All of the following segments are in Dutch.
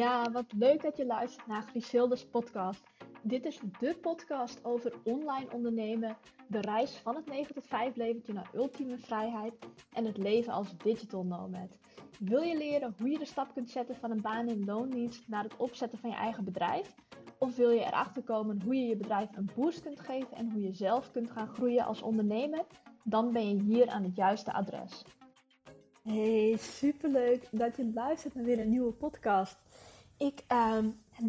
Ja, wat leuk dat je luistert naar Griselda's podcast. Dit is de podcast over online ondernemen, de reis van het 9 tot 5 leventje naar ultieme vrijheid en het leven als digital nomad. Wil je leren hoe je de stap kunt zetten van een baan in loondienst naar het opzetten van je eigen bedrijf? Of wil je erachter komen hoe je je bedrijf een boost kunt geven en hoe je zelf kunt gaan groeien als ondernemer? Dan ben je hier aan het juiste adres. Hey, superleuk dat je luistert naar weer een nieuwe podcast. Ik uh,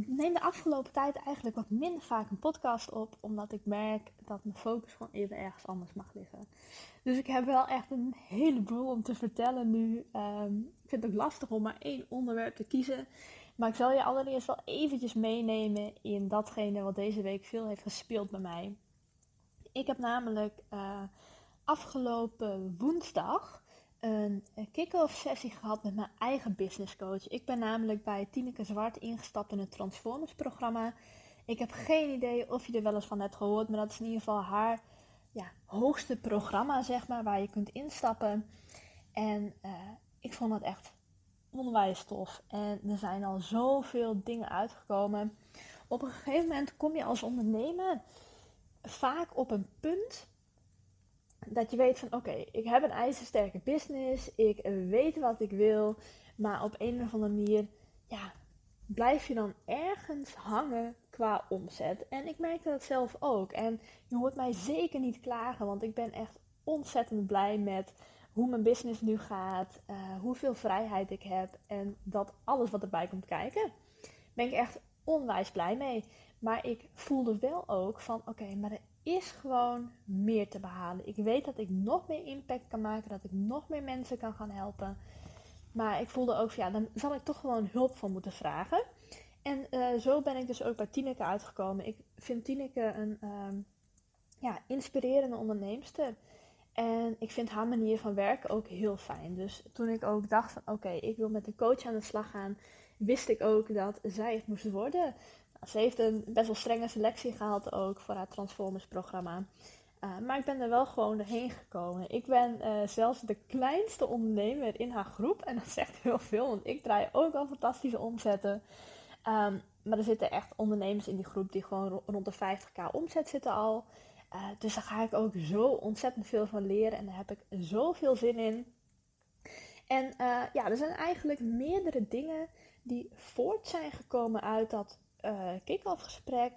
neem de afgelopen tijd eigenlijk wat minder vaak een podcast op, omdat ik merk dat mijn focus gewoon even ergens anders mag liggen. Dus ik heb wel echt een heleboel om te vertellen nu. Um, ik vind het ook lastig om maar één onderwerp te kiezen. Maar ik zal je allereerst wel eventjes meenemen in datgene wat deze week veel heeft gespeeld bij mij. Ik heb namelijk uh, afgelopen woensdag een kick-off sessie gehad met mijn eigen business coach. Ik ben namelijk bij Tineke Zwart ingestapt in het Transformers programma. Ik heb geen idee of je er wel eens van hebt gehoord, maar dat is in ieder geval haar ja, hoogste programma, zeg maar, waar je kunt instappen. En uh, ik vond het echt onwijs tof. En er zijn al zoveel dingen uitgekomen. Op een gegeven moment kom je als ondernemer vaak op een punt dat je weet van oké, ik heb een ijzersterke business, ik weet wat ik wil, maar op een of andere manier ja, blijf je dan ergens hangen qua omzet. En ik merkte dat zelf ook. En je hoort mij zeker niet klagen, want ik ben echt ontzettend blij met hoe mijn business nu gaat, uh, hoeveel vrijheid ik heb en dat alles wat erbij komt kijken. Ben ik echt onwijs blij mee. Maar ik voelde wel ook van oké, maar er is gewoon meer te behalen. Ik weet dat ik nog meer impact kan maken, dat ik nog meer mensen kan gaan helpen. Maar ik voelde ook ja, dan zal ik toch gewoon hulp van moeten vragen. En uh, zo ben ik dus ook bij Tineke uitgekomen. Ik vind Tineke een uh, ja, inspirerende onderneemster. En ik vind haar manier van werken ook heel fijn. Dus toen ik ook dacht van oké, ik wil met een coach aan de slag gaan, wist ik ook dat zij het moest worden. Ze heeft een best wel strenge selectie gehad ook voor haar Transformers programma. Uh, maar ik ben er wel gewoon doorheen gekomen. Ik ben uh, zelfs de kleinste ondernemer in haar groep. En dat zegt heel veel, want ik draai ook al fantastische omzetten. Um, maar er zitten echt ondernemers in die groep die gewoon rond de 50k omzet zitten al. Uh, dus daar ga ik ook zo ontzettend veel van leren. En daar heb ik zoveel zin in. En ja, er zijn eigenlijk meerdere dingen die voort zijn gekomen uit dat uh, kick-off gesprek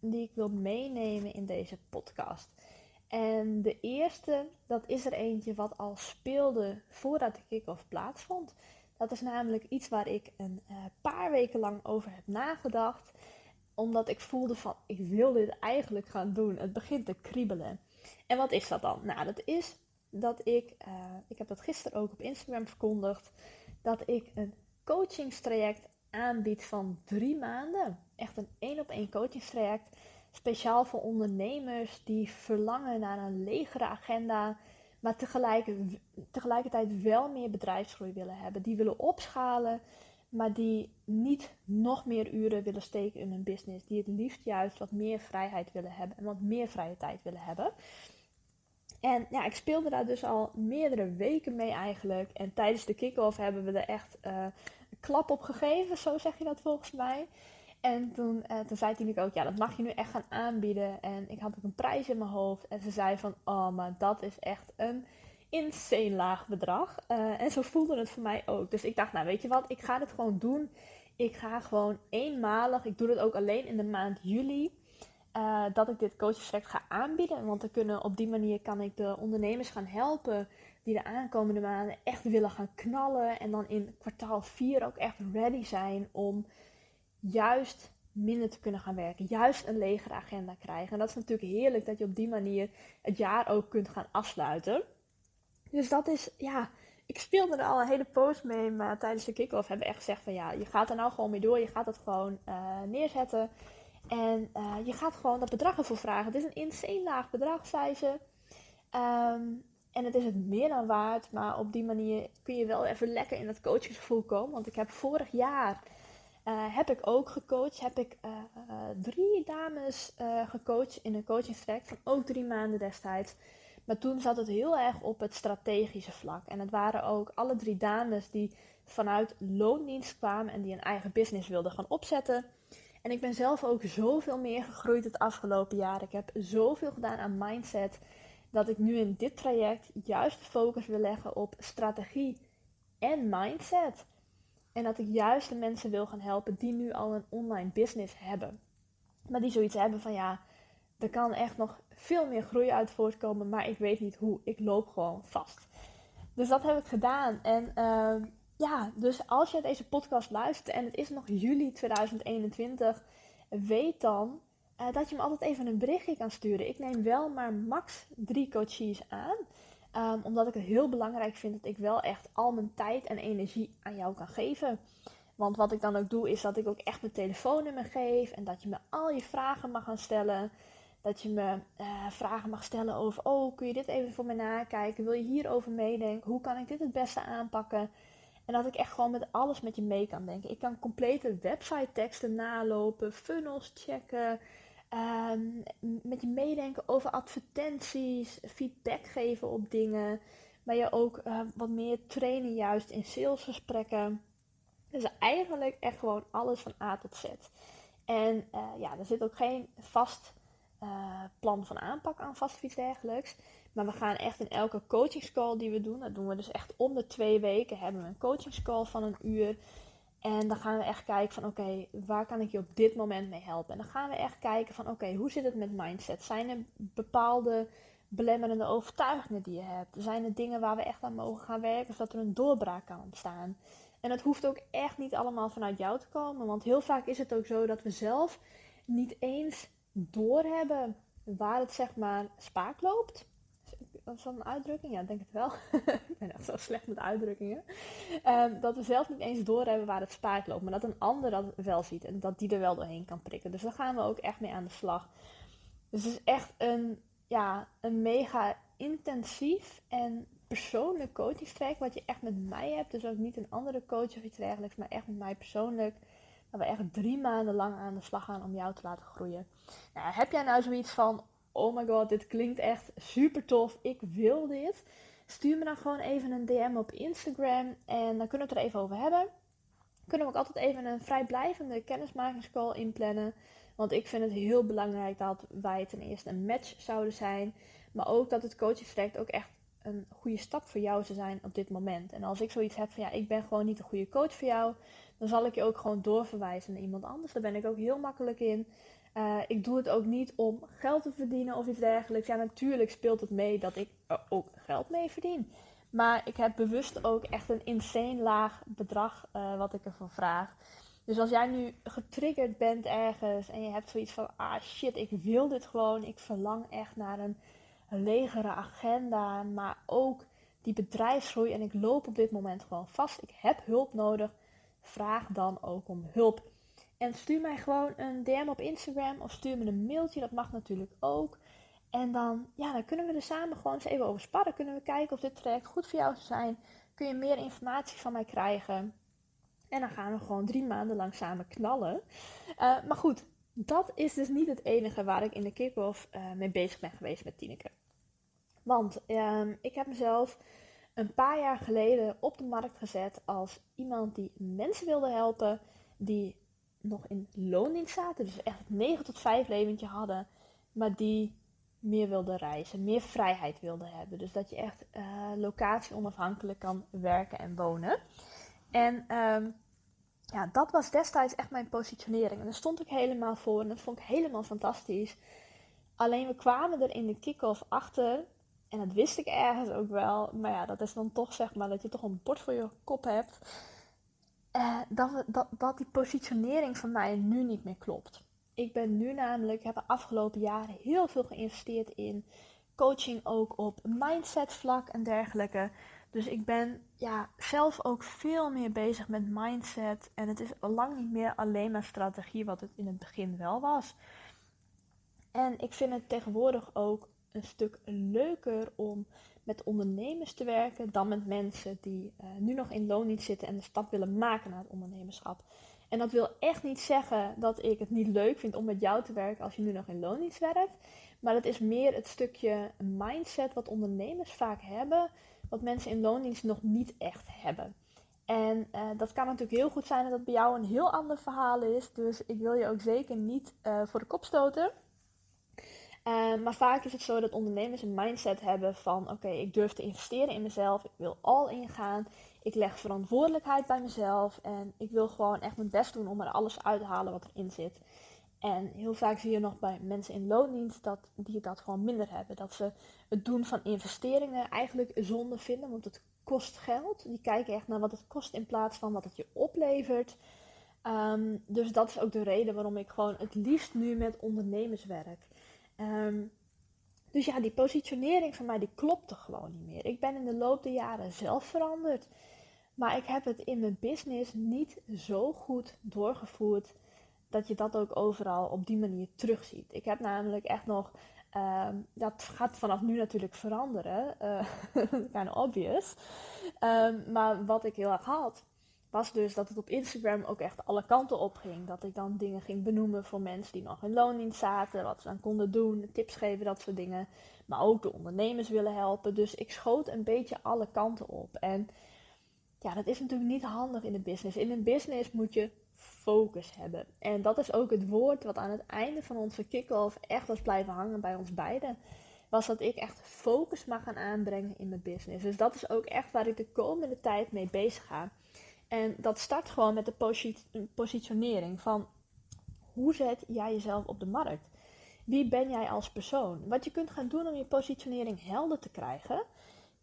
die ik wil meenemen in deze podcast. En de eerste, dat is er eentje wat al speelde voordat de kick-off plaatsvond. Dat is namelijk iets waar ik een uh, paar weken lang over heb nagedacht. Omdat ik voelde van, ik wil dit eigenlijk gaan doen. Het begint te kriebelen. En wat is dat dan? Nou, dat is dat ik, uh, ik heb dat gisteren ook op Instagram verkondigd, dat ik een coachingstraject aanbiedt van drie maanden. Echt een één op één coachingstraject. Speciaal voor ondernemers die verlangen naar een legere agenda. Maar tegelijk, tegelijkertijd wel meer bedrijfsgroei willen hebben. Die willen opschalen. Maar die niet nog meer uren willen steken in hun business. Die het liefst juist wat meer vrijheid willen hebben. En wat meer vrije tijd willen hebben. En ja, ik speelde daar dus al meerdere weken mee eigenlijk. En tijdens de kick-off hebben we er echt uh, klap op gegeven, zo zeg je dat volgens mij. En toen, uh, toen zei Tineke ook, ja, dat mag je nu echt gaan aanbieden. En ik had ook een prijs in mijn hoofd. En ze zei van, oh, maar dat is echt een insane laag bedrag. Uh, en zo voelde het voor mij ook. Dus ik dacht, nou weet je wat, ik ga dit gewoon doen. Ik ga gewoon eenmalig, ik doe het ook alleen in de maand juli. Uh, dat ik dit coachingstraject ga aanbieden. Want dan kunnen, op die manier kan ik de ondernemers gaan helpen die de aankomende maanden echt willen gaan knallen. En dan in kwartaal 4 ook echt ready zijn om juist minder te kunnen gaan werken. Juist een legere agenda krijgen. En dat is natuurlijk heerlijk dat je op die manier het jaar ook kunt gaan afsluiten. Dus dat is, ja, ik speelde er al een hele post mee, maar tijdens de kick-off hebben we echt gezegd van ja, je gaat er nou gewoon mee door. Je gaat het gewoon uh, neerzetten. En uh, je gaat gewoon dat bedrag ervoor vragen. Het is een insane laag bedrag, zei ze. Um, en het is het meer dan waard, maar op die manier kun je wel even lekker in het coachingsgevoel komen. Want ik heb vorig jaar, uh, heb ik ook gecoacht, heb ik uh, drie dames uh, gecoacht in een coachingstraject van ook drie maanden destijds. Maar toen zat het heel erg op het strategische vlak. En het waren ook alle drie dames die vanuit loondienst kwamen en die een eigen business wilden gaan opzetten. En ik ben zelf ook zoveel meer gegroeid het afgelopen jaar. Ik heb zoveel gedaan aan mindset. Dat ik nu in dit traject juist de focus wil leggen op strategie en mindset. En dat ik juist de mensen wil gaan helpen die nu al een online business hebben. Maar die zoiets hebben van ja, er kan echt nog veel meer groei uit voortkomen, maar ik weet niet hoe. Ik loop gewoon vast. Dus dat heb ik gedaan. En uh, ja, dus als je deze podcast luistert en het is nog juli 2021, weet dan uh, dat je me altijd even een berichtje kan sturen. Ik neem wel maar max drie coaches aan. Um, omdat ik het heel belangrijk vind dat ik wel echt al mijn tijd en energie aan jou kan geven. Want wat ik dan ook doe, is dat ik ook echt mijn telefoonnummer geef. En dat je me al je vragen mag gaan stellen. Dat je me uh, vragen mag stellen over: Oh, kun je dit even voor me nakijken? Wil je hierover meedenken? Hoe kan ik dit het beste aanpakken? En dat ik echt gewoon met alles met je mee kan denken. Ik kan complete website teksten nalopen, funnels checken. Um, met je meedenken over advertenties, feedback geven op dingen. Maar je ook uh, wat meer trainen juist in salesgesprekken. Dus eigenlijk echt gewoon alles van A tot Z. En uh, ja, er zit ook geen vast uh, plan van aanpak aan vast of iets dergelijks. Maar we gaan echt in elke coachingscall die we doen, dat doen we dus echt om de twee weken, hebben we een coachingscall van een uur. En dan gaan we echt kijken van oké, waar kan ik je op dit moment mee helpen? En dan gaan we echt kijken van oké, hoe zit het met mindset? Zijn er bepaalde belemmerende overtuigingen die je hebt? Zijn er dingen waar we echt aan mogen gaan werken, zodat er een doorbraak kan ontstaan? En dat hoeft ook echt niet allemaal vanuit jou te komen, want heel vaak is het ook zo dat we zelf niet eens doorhebben waar het zeg maar spaak loopt. Is dat een uitdrukking? Ja, ik denk het wel. ik ben echt zo slecht met uitdrukkingen. Um, dat we zelf niet eens doorhebben waar het spaak loopt. Maar dat een ander dat wel ziet. En dat die er wel doorheen kan prikken. Dus daar gaan we ook echt mee aan de slag. Dus het is echt een, ja, een mega intensief en persoonlijk coachingstraject. Wat je echt met mij hebt. Dus ook niet een andere coach of iets dergelijks. Maar echt met mij persoonlijk. Dat we echt drie maanden lang aan de slag gaan om jou te laten groeien. Nou, heb jij nou zoiets van oh my god, dit klinkt echt super tof, ik wil dit. Stuur me dan gewoon even een DM op Instagram en dan kunnen we het er even over hebben. Kunnen we ook altijd even een vrijblijvende kennismakingscall inplannen. Want ik vind het heel belangrijk dat wij ten eerste een match zouden zijn. Maar ook dat het coachingstraject ook echt een goede stap voor jou zou zijn op dit moment. En als ik zoiets heb van ja, ik ben gewoon niet een goede coach voor jou. Dan zal ik je ook gewoon doorverwijzen naar iemand anders. Daar ben ik ook heel makkelijk in. Uh, ik doe het ook niet om geld te verdienen of iets dergelijks. Ja, natuurlijk speelt het mee dat ik er ook geld mee verdien. Maar ik heb bewust ook echt een insane laag bedrag uh, wat ik ervoor vraag. Dus als jij nu getriggerd bent ergens en je hebt zoiets van: ah shit, ik wil dit gewoon. Ik verlang echt naar een legere agenda, maar ook die bedrijfsgroei. En ik loop op dit moment gewoon vast. Ik heb hulp nodig. Vraag dan ook om hulp. En stuur mij gewoon een DM op Instagram of stuur me een mailtje, dat mag natuurlijk ook. En dan, ja, dan kunnen we er samen gewoon eens even over sparren. Kunnen we kijken of dit traject goed voor jou zou zijn. Kun je meer informatie van mij krijgen. En dan gaan we gewoon drie maanden lang samen knallen. Uh, maar goed, dat is dus niet het enige waar ik in de kick-off uh, mee bezig ben geweest met Tineke. Want uh, ik heb mezelf een paar jaar geleden op de markt gezet als iemand die mensen wilde helpen. Die nog in loondienst zaten. Dus echt het 9 tot 5 leventje hadden. Maar die meer wilden reizen. Meer vrijheid wilden hebben. Dus dat je echt uh, locatie onafhankelijk kan werken en wonen. En um, ja, dat was destijds echt mijn positionering. En daar stond ik helemaal voor. En dat vond ik helemaal fantastisch. Alleen we kwamen er in de kick-off achter. En dat wist ik ergens ook wel. Maar ja, dat is dan toch zeg maar dat je toch een bord voor je kop hebt dat, dat, dat die positionering van mij nu niet meer klopt. Ik ben nu namelijk, heb de afgelopen jaren heel veel geïnvesteerd in coaching ook op mindset vlak en dergelijke. Dus ik ben ja, zelf ook veel meer bezig met mindset. En het is lang niet meer alleen maar strategie, wat het in het begin wel was. En ik vind het tegenwoordig ook een stuk leuker om met ondernemers te werken dan met mensen die uh, nu nog in loondienst zitten en de stap willen maken naar het ondernemerschap. En dat wil echt niet zeggen dat ik het niet leuk vind om met jou te werken als je nu nog in loondienst werkt. Maar het is meer het stukje mindset wat ondernemers vaak hebben, wat mensen in loondienst nog niet echt hebben. En uh, dat kan natuurlijk heel goed zijn dat het bij jou een heel ander verhaal is. Dus ik wil je ook zeker niet uh, voor de kop stoten. Uh, maar vaak is het zo dat ondernemers een mindset hebben van: oké, ik durf te investeren in mezelf, ik wil all in gaan, ik leg verantwoordelijkheid bij mezelf en ik wil gewoon echt mijn best doen om er alles uit te halen wat erin zit. En heel vaak zie je nog bij mensen in loondienst dat die dat gewoon minder hebben. Dat ze het doen van investeringen eigenlijk zonde vinden, want het kost geld. Die kijken echt naar wat het kost in plaats van wat het je oplevert. Um, dus dat is ook de reden waarom ik gewoon het liefst nu met ondernemers werk. Um, dus ja, die positionering van mij die klopte gewoon niet meer. Ik ben in de loop der jaren zelf veranderd. Maar ik heb het in mijn business niet zo goed doorgevoerd dat je dat ook overal op die manier terugziet. Ik heb namelijk echt nog, uh, dat gaat vanaf nu natuurlijk veranderen, uh, kind of obvious. Um, maar wat ik heel erg had, was dus dat het op Instagram ook echt alle kanten op ging. Dat ik dan dingen ging benoemen voor mensen die nog in loondienst zaten, wat ze dan konden doen, tips geven, dat soort dingen. Maar ook de ondernemers willen helpen. Dus ik schoot een beetje alle kanten op. En ja, dat is natuurlijk niet handig in de business. In een business moet je focus hebben. En dat is ook het woord wat aan het einde van onze kick-off echt was blijven hangen bij ons beiden. Was dat ik echt focus mag gaan aanbrengen in mijn business. Dus dat is ook echt waar ik de komende tijd mee bezig ga. En dat start gewoon met de positionering van hoe zet jij jezelf op de markt? Wie ben jij als persoon? Wat je kunt gaan doen om je positionering helder te krijgen,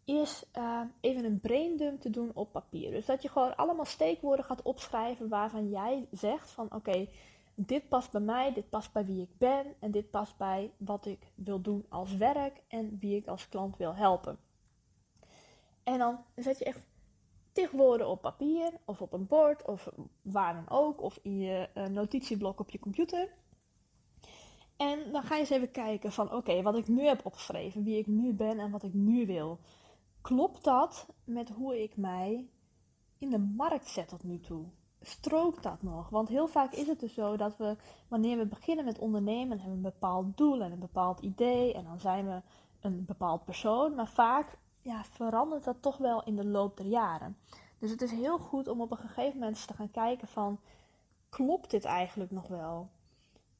is uh, even een braindump te doen op papier. Dus dat je gewoon allemaal steekwoorden gaat opschrijven waarvan jij zegt van oké, dit past bij mij, dit past bij wie ik ben en dit past bij wat ik wil doen als werk en wie ik als klant wil helpen. En dan zet je echt tig woorden op papier of op een bord of waar dan ook of in je uh, notitieblok op je computer. En dan ga je eens even kijken van oké, wat ik nu heb opgeschreven, wie ik nu ben en wat ik nu wil klopt dat met hoe ik mij in de markt zet tot nu toe? Strookt dat nog? Want heel vaak is het dus zo dat we, wanneer we beginnen met ondernemen, hebben we een bepaald doel en een bepaald idee. En dan zijn we een bepaald persoon. Maar vaak ja, verandert dat toch wel in de loop der jaren. Dus het is heel goed om op een gegeven moment te gaan kijken van, klopt dit eigenlijk nog wel?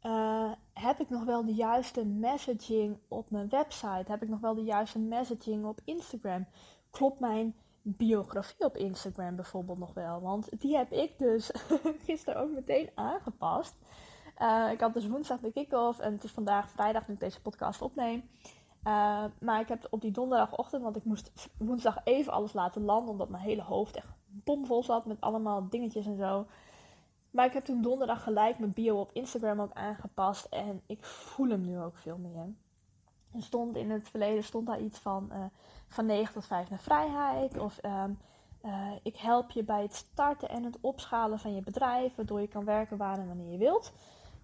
Uh, heb ik nog wel de juiste messaging op mijn website? Heb ik nog wel de juiste messaging op Instagram? Klopt mijn biografie op Instagram bijvoorbeeld nog wel? Want die heb ik dus gisteren ook meteen aangepast. Uh, ik had dus woensdag de kick-off en het is vandaag vrijdag nu ik deze podcast opneem. Uh, maar ik heb op die donderdagochtend, want ik moest woensdag even alles laten landen, omdat mijn hele hoofd echt bomvol zat met allemaal dingetjes en zo. Maar ik heb toen donderdag gelijk mijn bio op Instagram ook aangepast. En ik voel hem nu ook veel meer. Er stond in het verleden stond daar iets van uh, van 9 tot 5 naar vrijheid. Of um, uh, ik help je bij het starten en het opschalen van je bedrijf. Waardoor je kan werken waar en wanneer je wilt.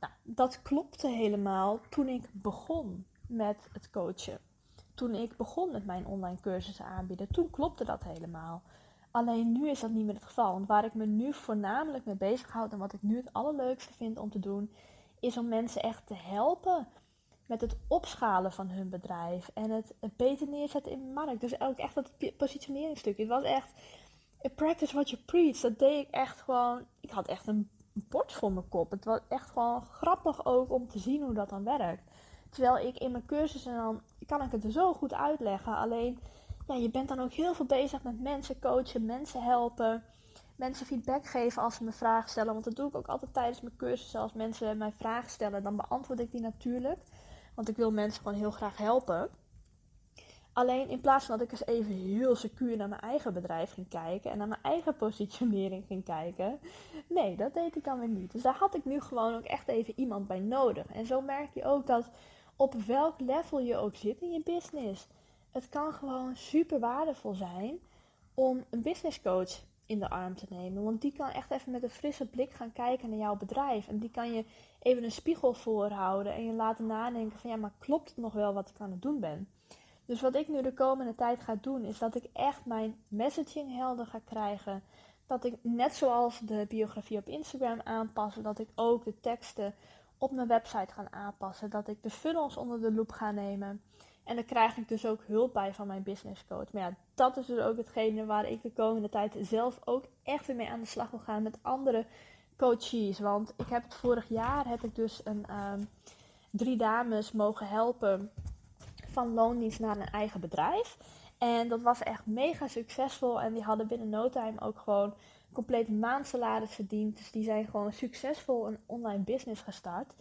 Nou, dat klopte helemaal toen ik begon met het coachen. Toen ik begon met mijn online cursussen aanbieden. Toen klopte dat helemaal. Alleen nu is dat niet meer het geval. Want waar ik me nu voornamelijk mee bezighoud en wat ik nu het allerleukste vind om te doen, is om mensen echt te helpen met het opschalen van hun bedrijf en het, beter neerzetten in de markt. Dus ook echt dat positioneringstuk. Het was echt practice what you preach. Dat deed ik echt gewoon. Ik had echt een bord voor mijn kop. Het was echt gewoon grappig ook om te zien hoe dat dan werkt. Terwijl ik in mijn cursussen dan kan ik het zo goed uitleggen. Alleen ja, je bent dan ook heel veel bezig met mensen coachen, mensen helpen, mensen feedback geven als ze me vragen stellen. Want dat doe ik ook altijd tijdens mijn cursussen. Als mensen mij vragen stellen, dan beantwoord ik die natuurlijk. Want ik wil mensen gewoon heel graag helpen. Alleen in plaats van dat ik eens even heel secuur naar mijn eigen bedrijf ging kijken en naar mijn eigen positionering ging kijken. Nee, dat deed ik dan weer niet. Dus daar had ik nu gewoon ook echt even iemand bij nodig. En zo merk je ook dat op welk level je ook zit in je business het kan gewoon super waardevol zijn om een business coach in de arm te nemen. Want die kan echt even met een frisse blik gaan kijken naar jouw bedrijf. En die kan je even een spiegel voorhouden en je laten nadenken van ja, maar klopt het nog wel wat ik aan het doen ben? Dus wat ik nu de komende tijd ga doen, is dat ik echt mijn messaging helder ga krijgen. Dat ik net zoals de biografie op Instagram aanpassen, dat ik ook de teksten op mijn website gaan aanpassen. Dat ik de funnels onder de loep ga nemen. En daar krijg ik dus ook hulp bij van mijn business coach. Maar ja, dat is dus ook hetgene waar ik de komende tijd zelf ook echt weer mee aan de slag wil gaan met andere coaches. Want ik heb het vorig jaar heb ik dus een um, drie dames mogen helpen van loondienst naar een eigen bedrijf. En dat was echt mega succesvol. En die hadden binnen no time ook gewoon compleet maandsalaris verdiend. Dus die zijn gewoon succesvol een online business gestart.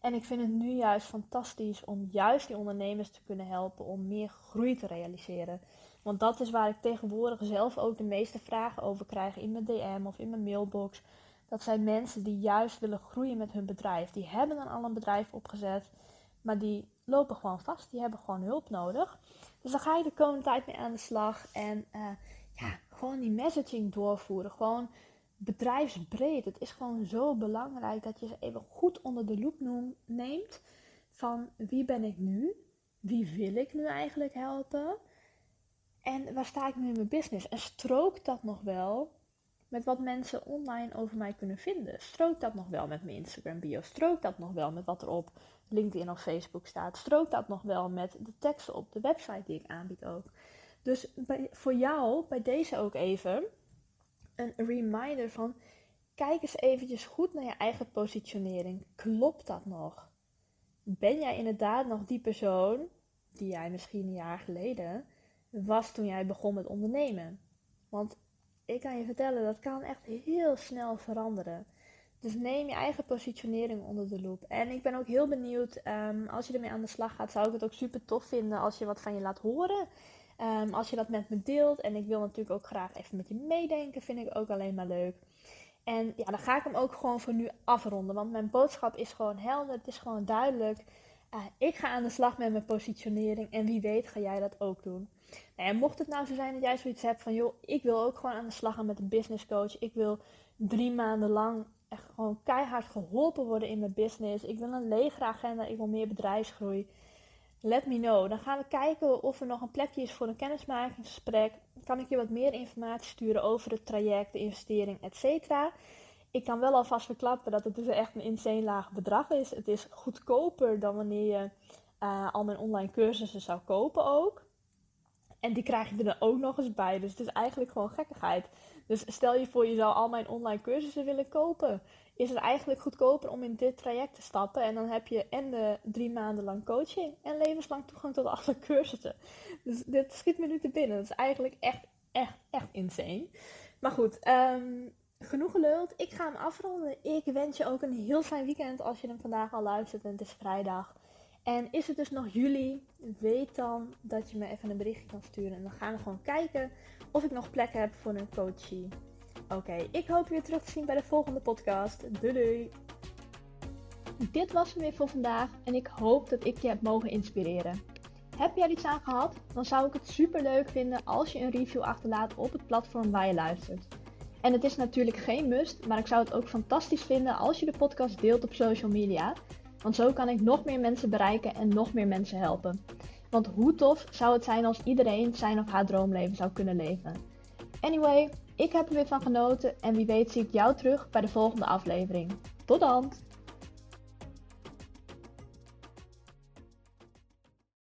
En ik vind het nu juist fantastisch om juist die ondernemers te kunnen helpen om meer groei te realiseren. Want dat is waar ik tegenwoordig zelf ook de meeste vragen over krijg in mijn DM of in mijn mailbox. Dat zijn mensen die juist willen groeien met hun bedrijf. Die hebben dan al een bedrijf opgezet, maar die lopen gewoon vast. Die hebben gewoon hulp nodig. Dus dan ga je de komende tijd mee aan de slag. En uh, ja, die messaging doorvoeren. Gewoon bedrijfsbreed. Het is gewoon zo belangrijk dat je ze even goed onder de loep neemt. Van wie ben ik nu? Wie wil ik nu eigenlijk helpen? En waar sta ik nu in mijn business? En strookt dat nog wel met wat mensen online over mij kunnen vinden? Strookt dat nog wel met mijn Instagram bio? Strookt dat nog wel met wat er op LinkedIn of Facebook staat? Strookt dat nog wel met de teksten op de website die ik aanbied ook? Dus bij, voor jou, bij deze ook even, een reminder van kijk eens eventjes goed naar je eigen positionering. Klopt dat nog? Ben jij inderdaad nog die persoon die jij misschien een jaar geleden was toen jij begon met ondernemen? Want ik kan je vertellen, dat kan echt heel snel veranderen. Dus neem je eigen positionering onder de loep. En ik ben ook heel benieuwd, um, als je ermee aan de slag gaat, zou ik het ook super tof vinden als je wat van je laat horen. Um, als je dat met me deelt. En ik wil natuurlijk ook graag even met je meedenken, vind ik ook alleen maar leuk. En ja, dan ga ik hem ook gewoon voor nu afronden. Want mijn boodschap is gewoon helder, het is gewoon duidelijk. Uh, ik ga aan de slag met mijn positionering en wie weet ga jij dat ook doen. Nou ja, mocht het nou zo zijn dat jij zoiets hebt van, joh, ik wil ook gewoon aan de slag gaan met een business coach. Ik wil drie maanden lang echt gewoon keihard geholpen worden in mijn business. Ik wil een legere agenda, ik wil meer bedrijfsgroei. Let me know. Dan gaan we kijken of er nog een plekje is voor een kennismakingsgesprek. Kan ik je wat meer informatie sturen over het traject, de investering, etc. Ik kan wel alvast verklappen dat het dus echt een insane laag bedrag is. Het is goedkoper dan wanneer je uh, al mijn online cursussen zou kopen ook. En die krijg je er dan ook nog eens bij. Dus het is eigenlijk gewoon gekkigheid. Dus stel je voor, je zou al mijn online cursussen willen kopen. Is het eigenlijk goedkoper om in dit traject te stappen. En dan heb je en de drie maanden lang coaching en levenslang toegang tot alle cursussen. Dus dit schiet me nu te binnen. Dat is eigenlijk echt, echt, echt insane. Maar goed, um, genoeg geluld. Ik ga hem afronden. Ik wens je ook een heel fijn weekend als je hem vandaag al luistert en het is vrijdag. En is het dus nog juli, weet dan dat je me even een berichtje kan sturen. En dan gaan we gewoon kijken of ik nog plek heb voor een coachie. Oké, ik hoop je weer terug te zien bij de volgende podcast. Doei doei! Dit was hem weer voor vandaag en ik hoop dat ik je heb mogen inspireren. Heb jij iets aan gehad? Dan zou ik het super leuk vinden als je een review achterlaat op het platform waar je luistert. En het is natuurlijk geen must, maar ik zou het ook fantastisch vinden als je de podcast deelt op social media. Want zo kan ik nog meer mensen bereiken en nog meer mensen helpen. Want hoe tof zou het zijn als iedereen zijn of haar droomleven zou kunnen leven? Anyway, ik heb er weer van genoten en wie weet zie ik jou terug bij de volgende aflevering. Tot dan!